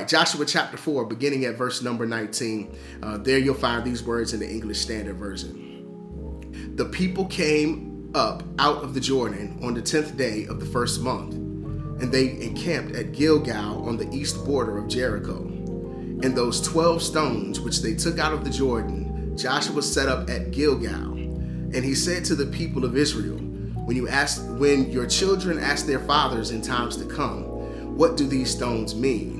right, Joshua chapter 4, beginning at verse number 19. Uh, there you'll find these words in the English Standard Version. The people came up out of the Jordan on the 10th day of the first month, and they encamped at Gilgal on the east border of Jericho. And those 12 stones which they took out of the Jordan, Joshua set up at Gilgal. And he said to the people of Israel, when you ask when your children ask their fathers in times to come, what do these stones mean?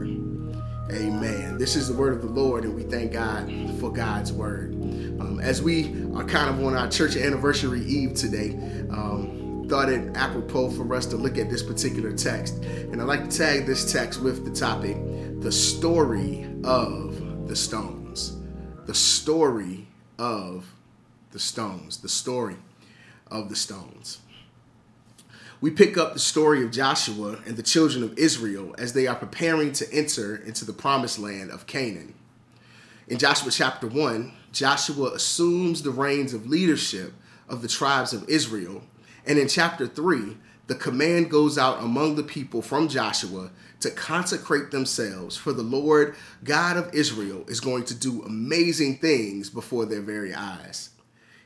Amen. This is the word of the Lord, and we thank God for God's word. Um, as we are kind of on our church anniversary eve today, um, thought it apropos for us to look at this particular text. And I'd like to tag this text with the topic The Story of the Stones. The Story of the Stones. The Story of the Stones we pick up the story of Joshua and the children of Israel as they are preparing to enter into the promised land of Canaan. In Joshua chapter 1, Joshua assumes the reins of leadership of the tribes of Israel. And in chapter 3, the command goes out among the people from Joshua to consecrate themselves, for the Lord God of Israel is going to do amazing things before their very eyes.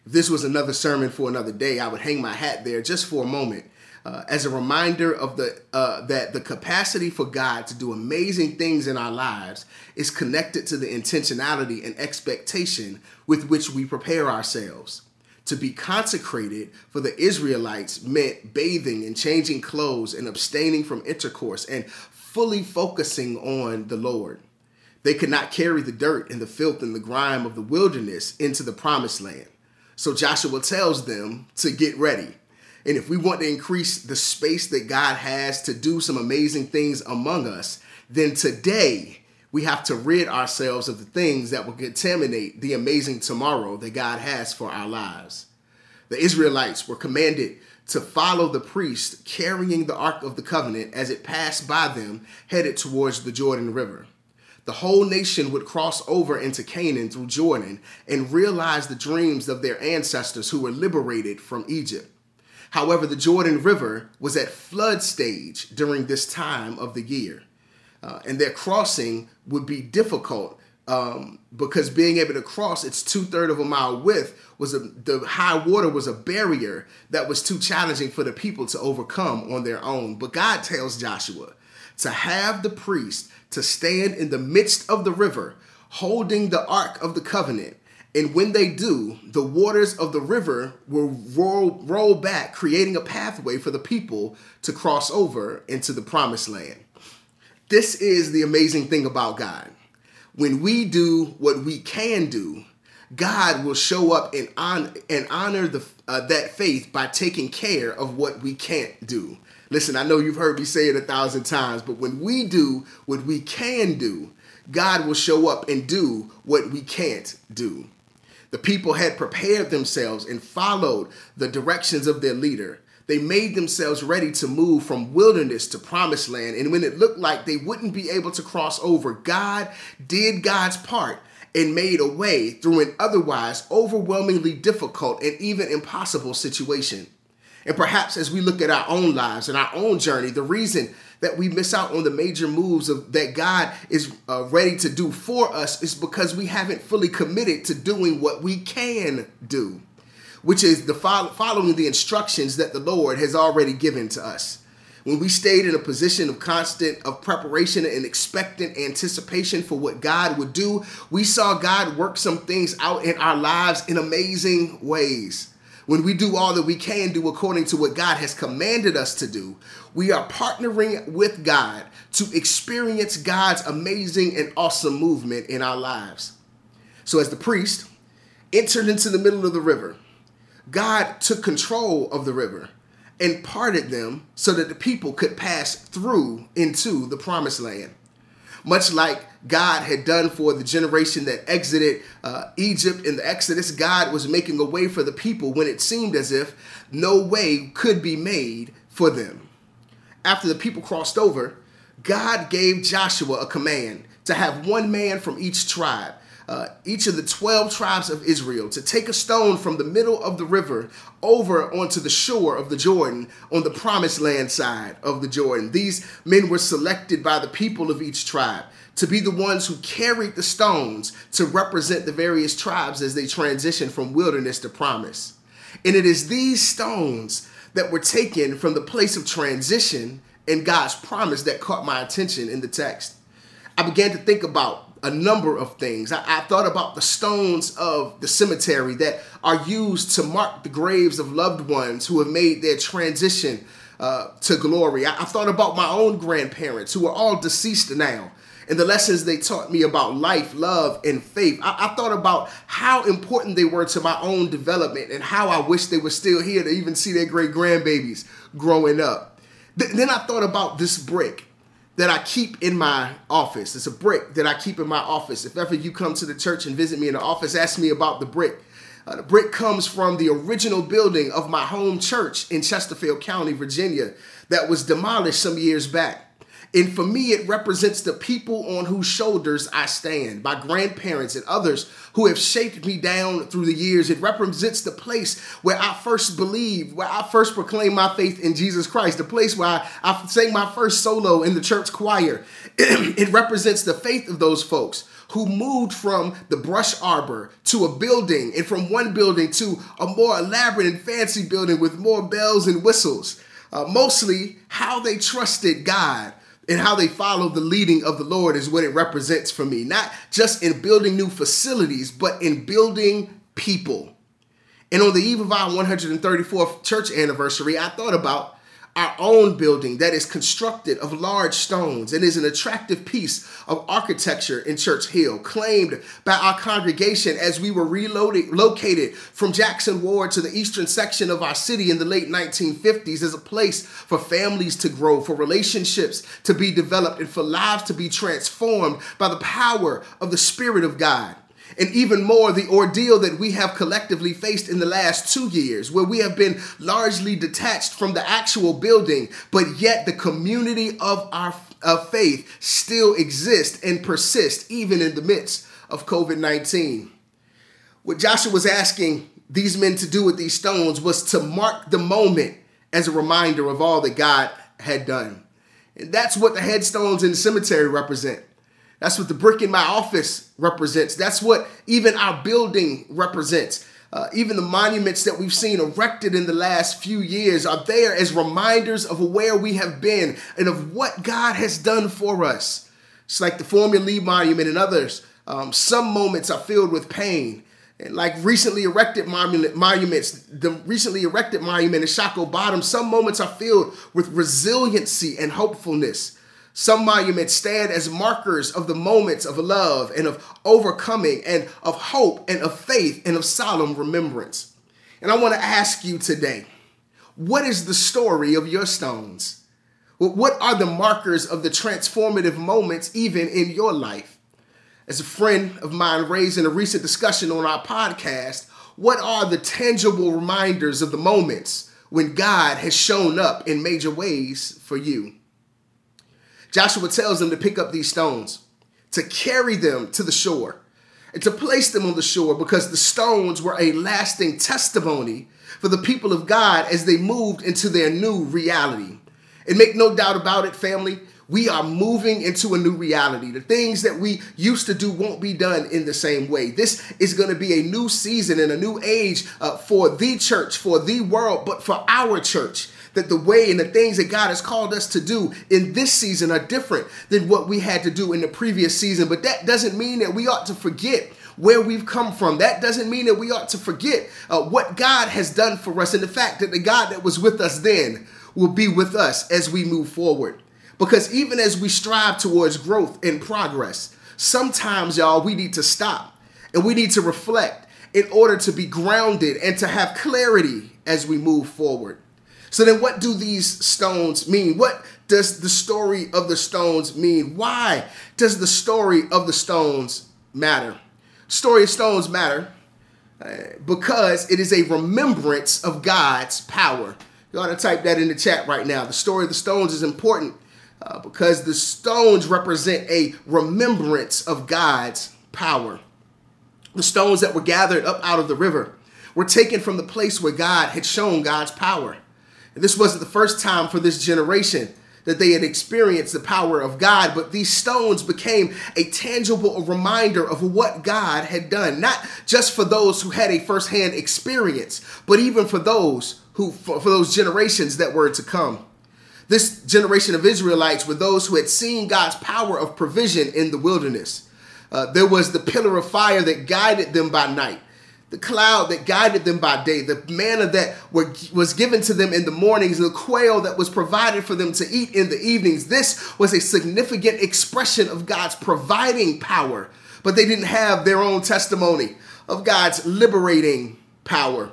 If this was another sermon for another day, I would hang my hat there just for a moment uh, as a reminder of the uh, that the capacity for God to do amazing things in our lives is connected to the intentionality and expectation with which we prepare ourselves. To be consecrated for the Israelites meant bathing and changing clothes and abstaining from intercourse and fully focusing on the Lord. They could not carry the dirt and the filth and the grime of the wilderness into the promised land. So Joshua tells them to get ready and if we want to increase the space that God has to do some amazing things among us, then today we have to rid ourselves of the things that will contaminate the amazing tomorrow that God has for our lives. The Israelites were commanded to follow the priest carrying the Ark of the Covenant as it passed by them, headed towards the Jordan River. The whole nation would cross over into Canaan through Jordan and realize the dreams of their ancestors who were liberated from Egypt. However, the Jordan River was at flood stage during this time of the year, uh, and their crossing would be difficult um, because being able to cross its two third of a mile width was a, the high water was a barrier that was too challenging for the people to overcome on their own. But God tells Joshua to have the priest to stand in the midst of the river, holding the ark of the covenant and when they do, the waters of the river will roll, roll back, creating a pathway for the people to cross over into the promised land. This is the amazing thing about God. When we do what we can do, God will show up and, on, and honor the, uh, that faith by taking care of what we can't do. Listen, I know you've heard me say it a thousand times, but when we do what we can do, God will show up and do what we can't do. The people had prepared themselves and followed the directions of their leader. They made themselves ready to move from wilderness to promised land. And when it looked like they wouldn't be able to cross over, God did God's part and made a way through an otherwise overwhelmingly difficult and even impossible situation. And perhaps as we look at our own lives and our own journey, the reason that we miss out on the major moves of that God is uh, ready to do for us is because we haven't fully committed to doing what we can do, which is the fo- following the instructions that the Lord has already given to us. When we stayed in a position of constant of preparation and expectant anticipation for what God would do, we saw God work some things out in our lives in amazing ways. When we do all that we can do according to what God has commanded us to do, we are partnering with God to experience God's amazing and awesome movement in our lives. So, as the priest entered into the middle of the river, God took control of the river and parted them so that the people could pass through into the promised land. much like God had done for the generation that exited uh, Egypt in the Exodus. God was making a way for the people when it seemed as if no way could be made for them. After the people crossed over, God gave Joshua a command to have one man from each tribe uh, each of the 12 tribes of Israel to take a stone from the middle of the river over onto the shore of the Jordan on the promised land side of the Jordan. These men were selected by the people of each tribe to be the ones who carried the stones to represent the various tribes as they transitioned from wilderness to promise. And it is these stones that were taken from the place of transition and God's promise that caught my attention in the text. I began to think about a number of things. I, I, thought about the stones of the cemetery that are used to mark the graves of loved ones who have made their transition uh, to glory. I, I thought about my own grandparents who are all deceased now and the lessons they taught me about life, love, and faith. I, I, thought about how important they were to my own development and how I wish they were still here to even see their great grandbabies growing up. Th- then I thought about this brick that I keep in my office. It's a brick that I keep in my office. If ever you come to the church and visit me in the office, ask me about the brick. Uh, the brick comes from the original building of my home church in Chesterfield County, Virginia, that was demolished some years back. And for me, it represents the people on whose shoulders I stand, my grandparents and others who have shaped me down through the years. It represents the place where I first believed, where I first proclaimed my faith in Jesus Christ, the place where I, I sang my first solo in the church choir. it represents the faith of those folks who moved from the brush arbor to a building and from one building to a more elaborate and fancy building with more bells and whistles. Uh, mostly how they trusted God and how they follow the leading of the Lord is what it represents for me. Not just in building new facilities, but in building people. And on the eve of our 134th church anniversary, I thought about our own building that is constructed of large stones and is an attractive piece of architecture in Church Hill, claimed by our congregation as we were relocated from Jackson Ward to the eastern section of our city in the late 1950s as a place for families to grow, for relationships to be developed, and for lives to be transformed by the power of the Spirit of God and even more the ordeal that we have collectively faced in the last two years, where we have been largely detached from the actual building, but yet the community of our of faith still exists and persists even in the midst of COVID 19. What Joshua was asking these men to do with these stones was to mark the moment as a reminder of all that God had done. And that's what the headstones in the cemetery represent. That's what the brick in my office represents. That's what even our building represents. Uh, even the monuments that we've seen erected in the last few years are there as reminders of where we have been and of what God has done for us. It's like the Formula Lee Monument and others. Um, some moments are filled with pain. And like recently erected monument, monuments, the recently erected monument in Shockoe Bottom, some moments are filled with resiliency and hopefulness. Some monuments stand as markers of the moments of love and of overcoming and of hope and of faith and of solemn remembrance. And I want to ask you today what is the story of your stones? What are the markers of the transformative moments, even in your life? As a friend of mine raised in a recent discussion on our podcast, what are the tangible reminders of the moments when God has shown up in major ways for you? Joshua tells them to pick up these stones, to carry them to the shore, and to place them on the shore because the stones were a lasting testimony for the people of God as they moved into their new reality. And make no doubt about it, family, we are moving into a new reality. The things that we used to do won't be done in the same way. This is going to be a new season and a new age uh, for the church, for the world, but for our church that the way and the things that God has called us to do in this season are different than what we had to do in the previous season. But that doesn't mean that we ought to forget where we've come from. That doesn't mean that we ought to forget uh, what God has done for us and the fact that the God that was with us then will be with us as we move forward. Because even as we strive towards growth and progress, sometimes, y'all, we need to stop and we need to reflect in order to be grounded and to have clarity as we move forward. So then, what do these stones mean? What does the story of the stones mean? Why does the story of the stones matter? Story of stones matter uh, because it is a remembrance of God's power. You ought to type that in the chat right now. The story of the stones is important uh, because the stones represent a remembrance of God's power. The stones that were gathered up out of the river were taken from the place where God had shown God's power. And this wasn't the first time for this generation that they had experienced the power of God, but these stones became a tangible reminder of what God had done, not just for those who had a firsthand experience, but even for those who for, for those generations that were to come. This generation of Israelites were those who had seen God's power of provision in the wilderness. Uh, there was the pillar of fire that guided them by night the cloud that guided them by day, the manna that were, was given to them in the mornings, the quail that was provided for them to eat in the evenings. This was a significant expression of God's providing power, but they didn't have their own testimony of God's liberating power.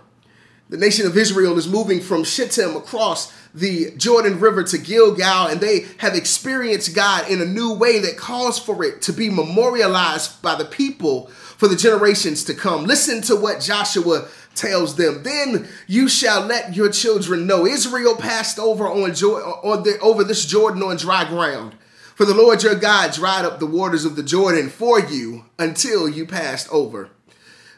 The nation of Israel is moving from Shittim across the Jordan River to Gilgal, and they have experienced God in a new way that calls for it to be memorialized by the people for the generations to come. Listen to what Joshua tells them. Then you shall let your children know. Israel passed over on, on the, over this Jordan on dry ground. For the Lord your God dried up the waters of the Jordan for you until you passed over.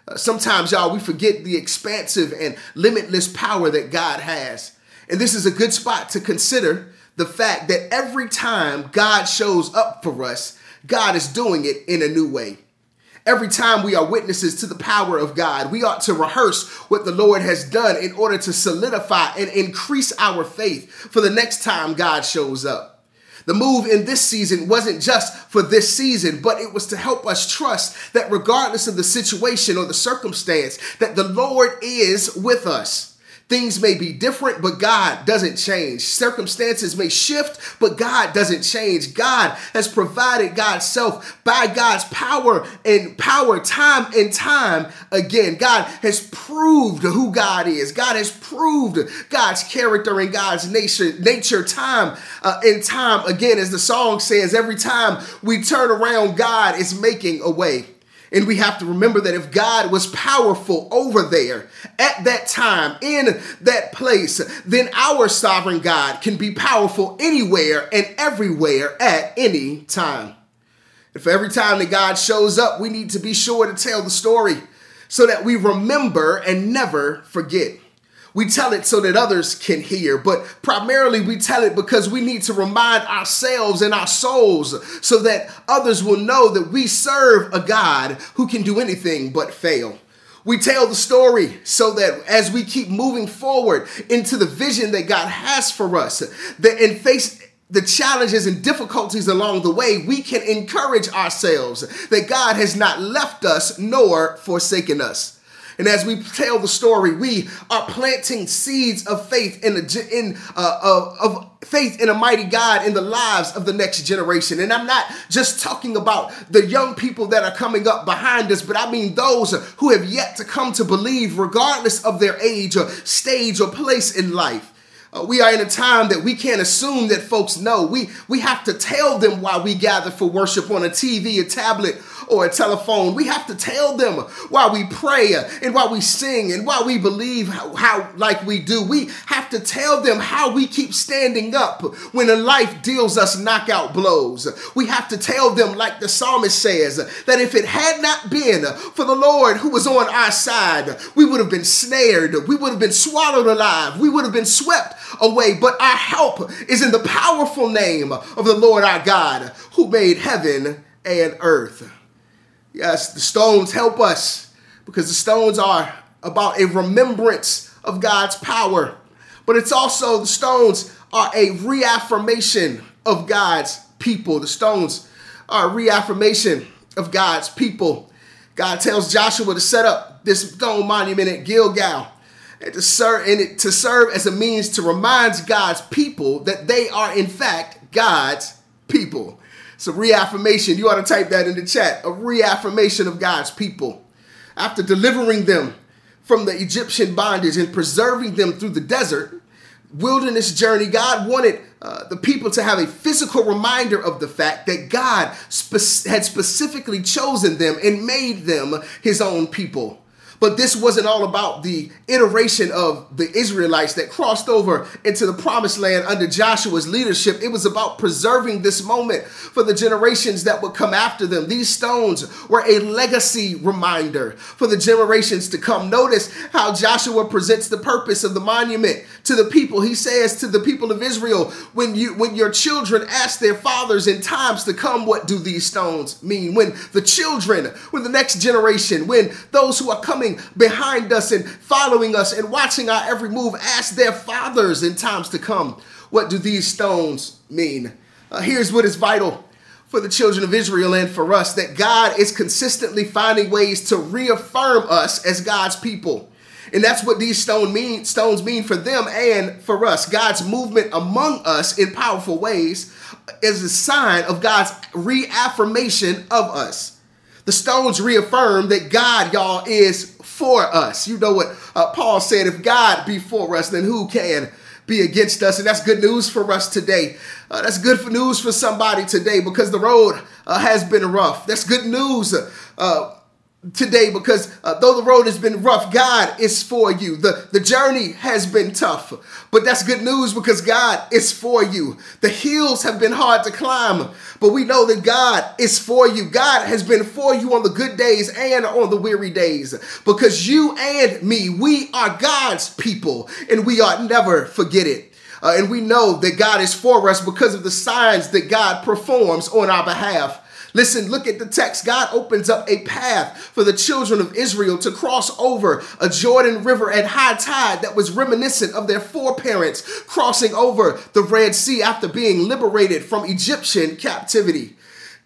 Uh, sometimes, y'all, we forget the expansive and limitless power that God has. And this is a good spot to consider the fact that every time God shows up for us, God is doing it in a new way. Every time we are witnesses to the power of God, we ought to rehearse what the Lord has done in order to solidify and increase our faith for the next time God shows up. The move in this season wasn't just for this season, but it was to help us trust that regardless of the situation or the circumstance, that the Lord is with us. Things may be different, but God doesn't change. Circumstances may shift, but God doesn't change. God has provided God's self by God's power and power time and time again. God has proved who God is. God has proved God's character and God's nature, nature time uh, and time again. As the song says, every time we turn around, God is making a way. And we have to remember that if God was powerful over there at that time, in that place, then our sovereign God can be powerful anywhere and everywhere at any time. For every time that God shows up, we need to be sure to tell the story so that we remember and never forget. We tell it so that others can hear, but primarily we tell it because we need to remind ourselves and our souls so that others will know that we serve a God who can do anything but fail. We tell the story so that as we keep moving forward into the vision that God has for us, that and face the challenges and difficulties along the way, we can encourage ourselves that God has not left us nor forsaken us. And as we tell the story, we are planting seeds of faith in a, in uh, of faith in a mighty God in the lives of the next generation. And I'm not just talking about the young people that are coming up behind us, but I mean those who have yet to come to believe, regardless of their age or stage or place in life. Uh, we are in a time that we can't assume that folks know. We we have to tell them why we gather for worship on a TV, a tablet, or a telephone. We have to tell them why we pray and why we sing and why we believe how, how, like we do. We have to tell them how we keep standing up when a life deals us knockout blows. We have to tell them, like the psalmist says, that if it had not been for the Lord who was on our side, we would have been snared, we would have been swallowed alive, we would have been swept away. But our help is in the powerful name of the Lord our God who made heaven and earth. Yes, the stones help us because the stones are about a remembrance of God's power. But it's also, the stones are a reaffirmation of God's people. The stones are reaffirmation of God's people. God tells Joshua to set up this stone monument at Gilgal to serve, and it, to serve as a means to remind God's people that they are, in fact, God's people. A reaffirmation. You ought to type that in the chat. A reaffirmation of God's people. After delivering them from the Egyptian bondage and preserving them through the desert, wilderness journey, God wanted uh, the people to have a physical reminder of the fact that God spe- had specifically chosen them and made them his own people. But this wasn't all about the iteration of the Israelites that crossed over into the promised land under Joshua's leadership. It was about preserving this moment for the generations that would come after them. These stones were a legacy reminder for the generations to come. Notice how Joshua presents the purpose of the monument to the people. He says to the people of Israel, when you when your children ask their fathers in times to come, what do these stones mean? When the children, when the next generation, when those who are coming behind us and following us and watching our every move ask their fathers in times to come, What do these stones mean? Uh, here's what is vital for the children of Israel and for us that God is consistently finding ways to reaffirm us as God's people. And that's what these stone mean, stones mean for them and for us. God's movement among us in powerful ways is a sign of God's reaffirmation of us. The stones reaffirm that God, y'all, is for us. You know what uh, Paul said if God be for us, then who can be against us? And that's good news for us today. Uh, that's good for news for somebody today because the road uh, has been rough. That's good news uh, today because uh, though the road has been rough, God is for you. The, the journey has been tough, but that's good news because God is for you. The hills have been hard to climb, but we know that God is for you. God has been for you on the good days and on the weary days because you and me, we are God's people and we ought never forget it. Uh, and we know that God is for us because of the signs that God performs on our behalf. Listen, look at the text. God opens up a path for the children of Israel to cross over a Jordan River at high tide that was reminiscent of their foreparents crossing over the Red Sea after being liberated from Egyptian captivity.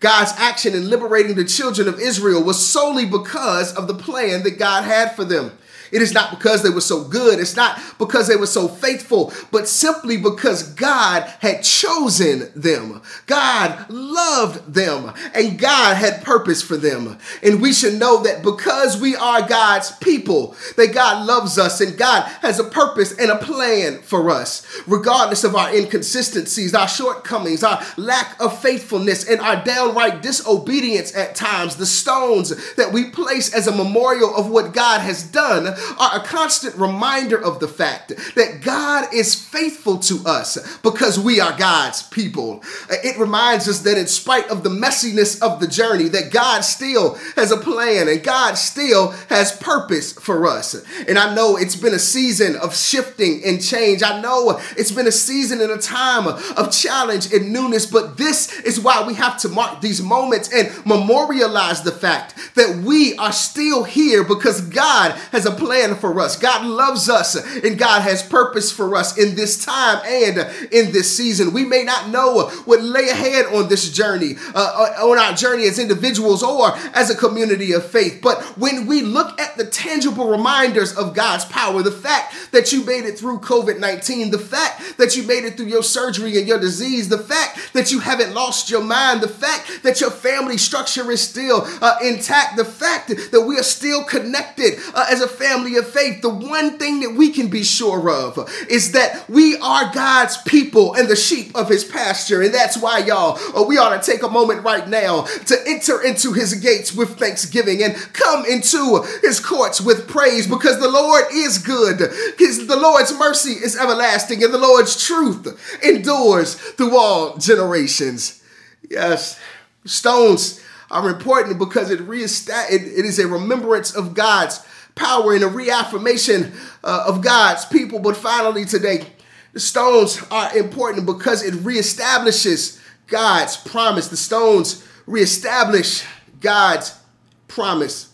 God's action in liberating the children of Israel was solely because of the plan that God had for them. It is not because they were so good. It's not because they were so faithful, but simply because God had chosen them. God loved them and God had purpose for them. And we should know that because we are God's people, that God loves us and God has a purpose and a plan for us, regardless of our inconsistencies, our shortcomings, our lack of faithfulness, and our downright disobedience at times. The stones that we place as a memorial of what God has done are a constant reminder of the fact that God is faithful to us because we are God's people. It reminds us that in spite of the messiness of the journey, that God still has a plan and God still has purpose for us. And I know it's been a season of shifting and change. I know it's been a season and a time of challenge and newness, but this is why we have to mark these moments and memorialize the fact that we are still here because God has a plan plan for us. God loves us and God has purpose for us in this time and in this season. We may not know what lay ahead on this journey, uh, uh, on our journey as individuals or as a community of faith. But when we look at the tangible reminders of God's power, the fact that you made it through COVID 19, the fact that you made it through your surgery and your disease, the fact that you haven't lost your mind, the fact that your family structure is still uh, intact, the fact that we are still connected uh, as a family of faith, the one thing that we can be sure of is that we are God's people and the sheep of his pasture. And that's why, y'all, uh, we ought to take a moment right now to enter into his gates with thanksgiving and come into his courts with praise because the Lord is good. His, the Lord's mercy is everlasting and the Lord's truth endures through all generations. Yes, stones are important because it, reestab- it, it is a remembrance of God's power and a reaffirmation uh, of God's people. But finally, today, the stones are important because it reestablishes God's promise. The stones reestablish God's promise.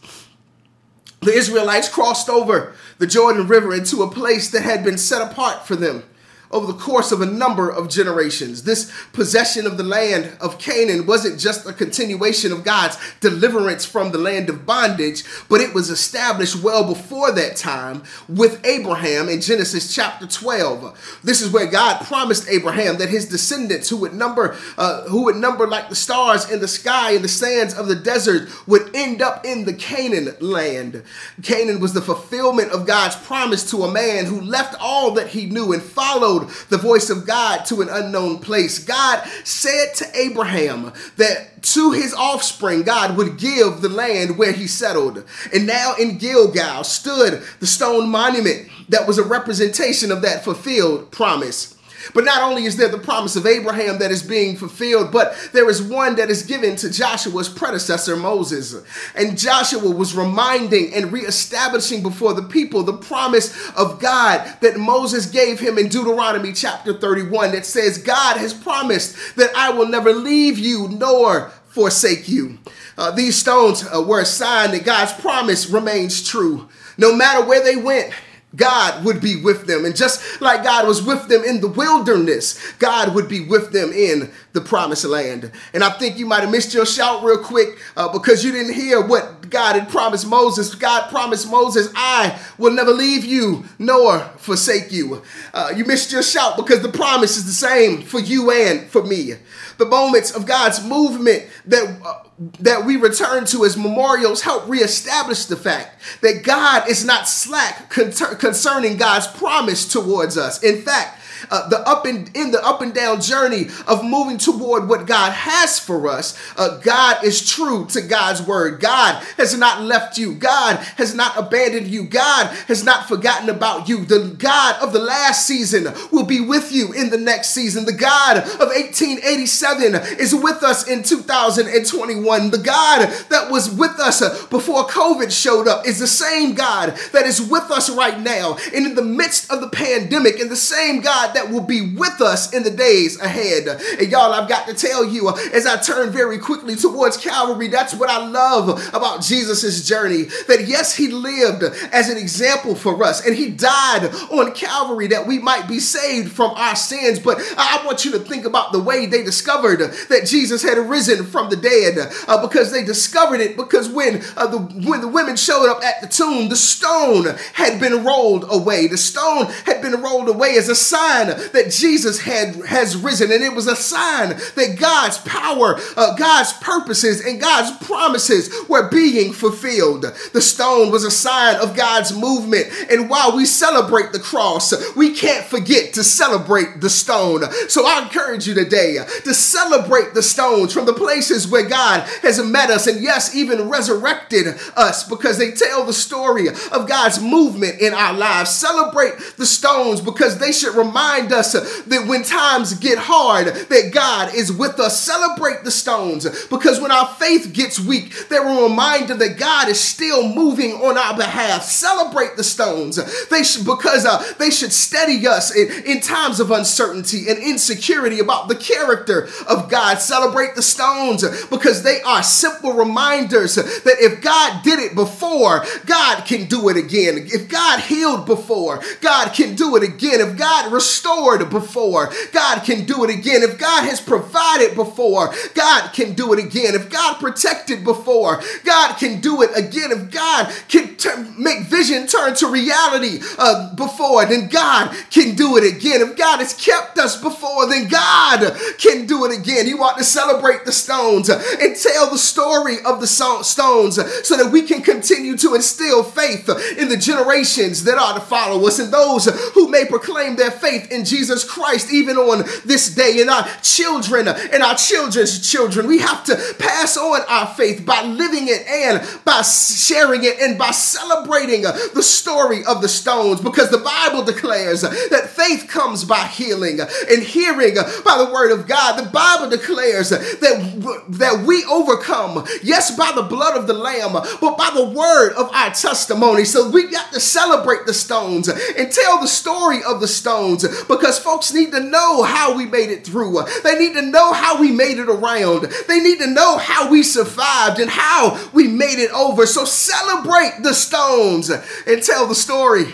The Israelites crossed over the Jordan River into a place that had been set apart for them over the course of a number of generations. This possession of the land of Canaan wasn't just a continuation of God's deliverance from the land of bondage, but it was established well before that time with Abraham in Genesis chapter 12. This is where God promised Abraham that his descendants who would number uh, who would number like the stars in the sky and the sands of the desert would end up in the Canaan land. Canaan was the fulfillment of God's promise to a man who left all that he knew and followed the voice of God to an unknown place. God said to Abraham that to his offspring God would give the land where he settled. And now in Gilgal stood the stone monument that was a representation of that fulfilled promise. But not only is there the promise of Abraham that is being fulfilled, but there is one that is given to Joshua's predecessor, Moses. And Joshua was reminding and reestablishing before the people the promise of God that Moses gave him in Deuteronomy chapter 31 that says, God has promised that I will never leave you nor forsake you. Uh, these stones uh, were a sign that God's promise remains true. No matter where they went, God would be with them. And just like God was with them in the wilderness, God would be with them in the promised land. And I think you might have missed your shout real quick uh, because you didn't hear what God had promised Moses. God promised Moses, I will never leave you nor forsake you. Uh, you missed your shout because the promise is the same for you and for me. The moments of God's movement that uh, that we return to as memorials help reestablish the fact that God is not slack concerning God's promise towards us. In fact, uh, the up and in the up and down journey of moving toward what God has for us, uh, God is true to God's word. God has not left you. God has not abandoned you. God has not forgotten about you. The God of the last season will be with you in the next season. The God of 1887 is with us in 2021. The God that was with us before COVID showed up is the same God that is with us right now. And in the midst of the pandemic, and the same God that will be with us in the days ahead. And y'all, I've got to tell you, as I turn very quickly towards Calvary, that's what I love about Jesus' journey. That yes, he lived as an example for us, and he died on Calvary that we might be saved from our sins. But I want you to think about the way they discovered that Jesus had risen from the dead, uh, because they discovered it because when uh, the when the women showed up at the tomb, the stone had been rolled away. The stone had been rolled away as a sign sign that Jesus had has risen, and it was a sign that God's power, uh, God's purposes, and God's promises were being fulfilled. The stone was a sign of God's movement, and while we celebrate the cross, we can't forget to celebrate the stone. So I encourage you today to celebrate the stones from the places where God has met us, and yes, even resurrected us because they tell the story of God's movement in our lives. Celebrate the stones because they should remind remind us that when times get hard, that God is with us. Celebrate the stones because when our faith gets weak, they're a reminder that God is still moving on our behalf. Celebrate the stones. They because uh, they should steady us in, in times of uncertainty and insecurity about the character of God. Celebrate the stones because they are simple reminders that if God did it before, God can do it again. If God healed before, God can do it again. If God restored restored before, God can do it again. If God has provided before, God can do it again. If God protected before, God can do it again. If God can make vision turn to reality uh, before, then God can do it again. If God has kept us before, then God can do it again. You want to celebrate the stones and tell the story of the stones so that we can continue to instill faith in the generations that are to follow us and those who may proclaim their faith in Jesus Christ even on this day. in our children and our children's children, we have to pass on our faith by living it and by sharing it and by celebrating uh, the story of the stones because the Bible declares that faith comes by healing and hearing by the word of God. The Bible declares that, that we overcome, yes, by the blood of the Lamb, but by the word of our testimony. So we got to celebrate the stones and tell the story of the stones because folks need to know how we made it through. They need to know how we made it around. They need to know how we survived and how we made it over. So celebrate the stones and tell the story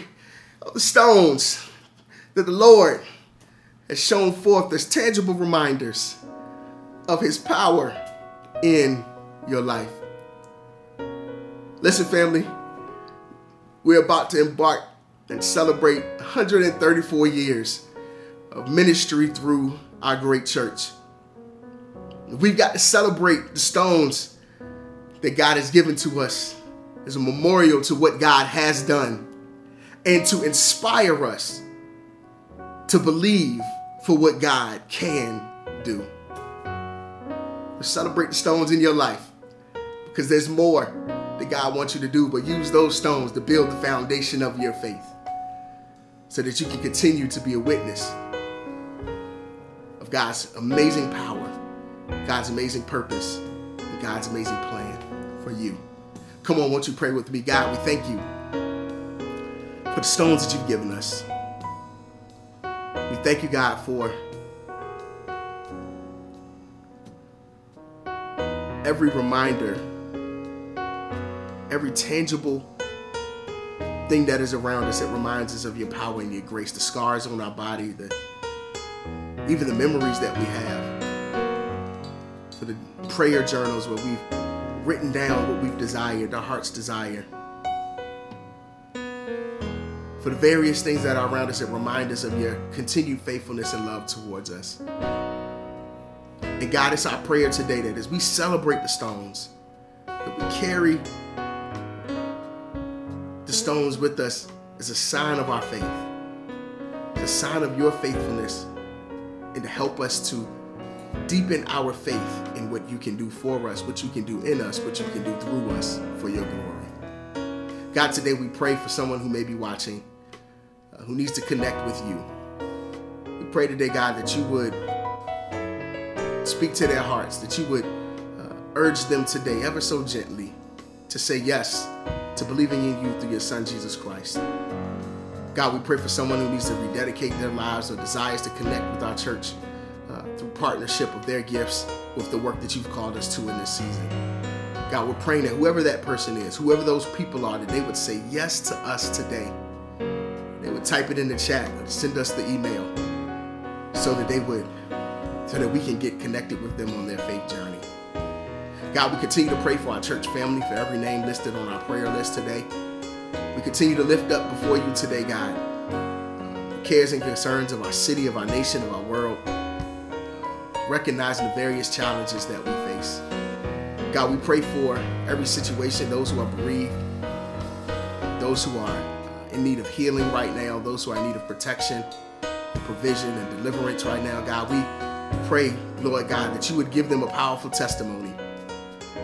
of the stones that the Lord has shown forth as tangible reminders of his power in your life. Listen, family, we're about to embark and celebrate 134 years of ministry through our great church. We've got to celebrate the stones that God has given to us as a memorial to what God has done and to inspire us to believe for what God can do. Celebrate the stones in your life because there's more that God wants you to do, but use those stones to build the foundation of your faith so that you can continue to be a witness of God's amazing power, God's amazing purpose, and God's amazing plan for you. Come on, won't you pray with me? God, we thank you for the stones that you've given us. We thank you, God, for every reminder, every tangible that is around us It reminds us of your power and your grace, the scars on our body, the even the memories that we have, for the prayer journals where we've written down what we've desired, our heart's desire, for the various things that are around us that remind us of your continued faithfulness and love towards us. And God, it's our prayer today that as we celebrate the stones, that we carry stones with us is a sign of our faith, It's a sign of your faithfulness, and to help us to deepen our faith in what you can do for us, what you can do in us, what you can do through us for your glory. God, today we pray for someone who may be watching, uh, who needs to connect with you. We pray today, God, that you would speak to their hearts, that you would uh, urge them today, ever so gently, to say yes to believing in you through your Son, Jesus Christ. God, we pray for someone who needs to rededicate their lives or desires to connect with our church uh, through partnership of their gifts with the work that you've called us to in this season. God, we're praying that whoever that person is, whoever those people are, that they would say yes to us today. They would type it in the chat or send us the email so that they would, so that we can get connected with them on their faith journey. God, we continue to pray for our church family, for every name listed on our prayer list today. We continue to lift up before you today, God, the cares and concerns of our city, of our nation, of our world, recognizing the various challenges that we face. God, we pray for every situation, those who are bereaved, those who are uh, in need of healing right now, those who are in need of protection, provision, and deliverance right now. God, we pray, Lord God, that you would give them a powerful testimony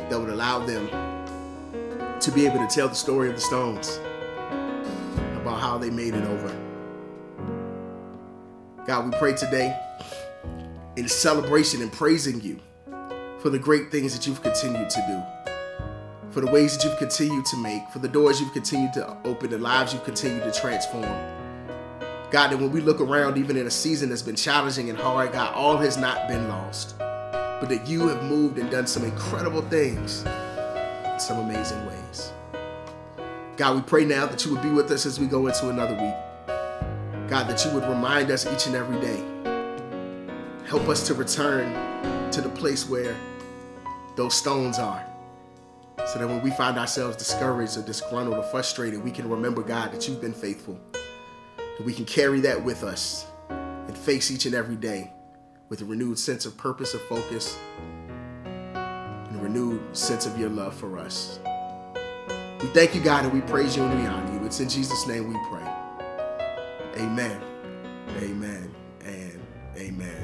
that would allow them to be able to tell the story of the Stones about how they made it over. God, we pray today in celebration and praising you for the great things that you've continued to do, for the ways that you've continued to make, for the doors you've continued to open, the lives you've continued to transform. God, that when we look around, even in a season that's been challenging and hard, God, all has not been lost but that you have moved and done some incredible things in some amazing ways. God, we pray now that you would be with us as we go into another week. God, that you would remind us each and every day. Help us to return to the place where those stones are. So that when we find ourselves discouraged or disgruntled or frustrated, we can remember, God, that you've been faithful. That we can carry that with us and face each and every day with a renewed sense of purpose, of focus, and a renewed sense of your love for us. We thank you, God, and we praise you and we honor you. It's in Jesus' name we pray. Amen. Amen. And amen.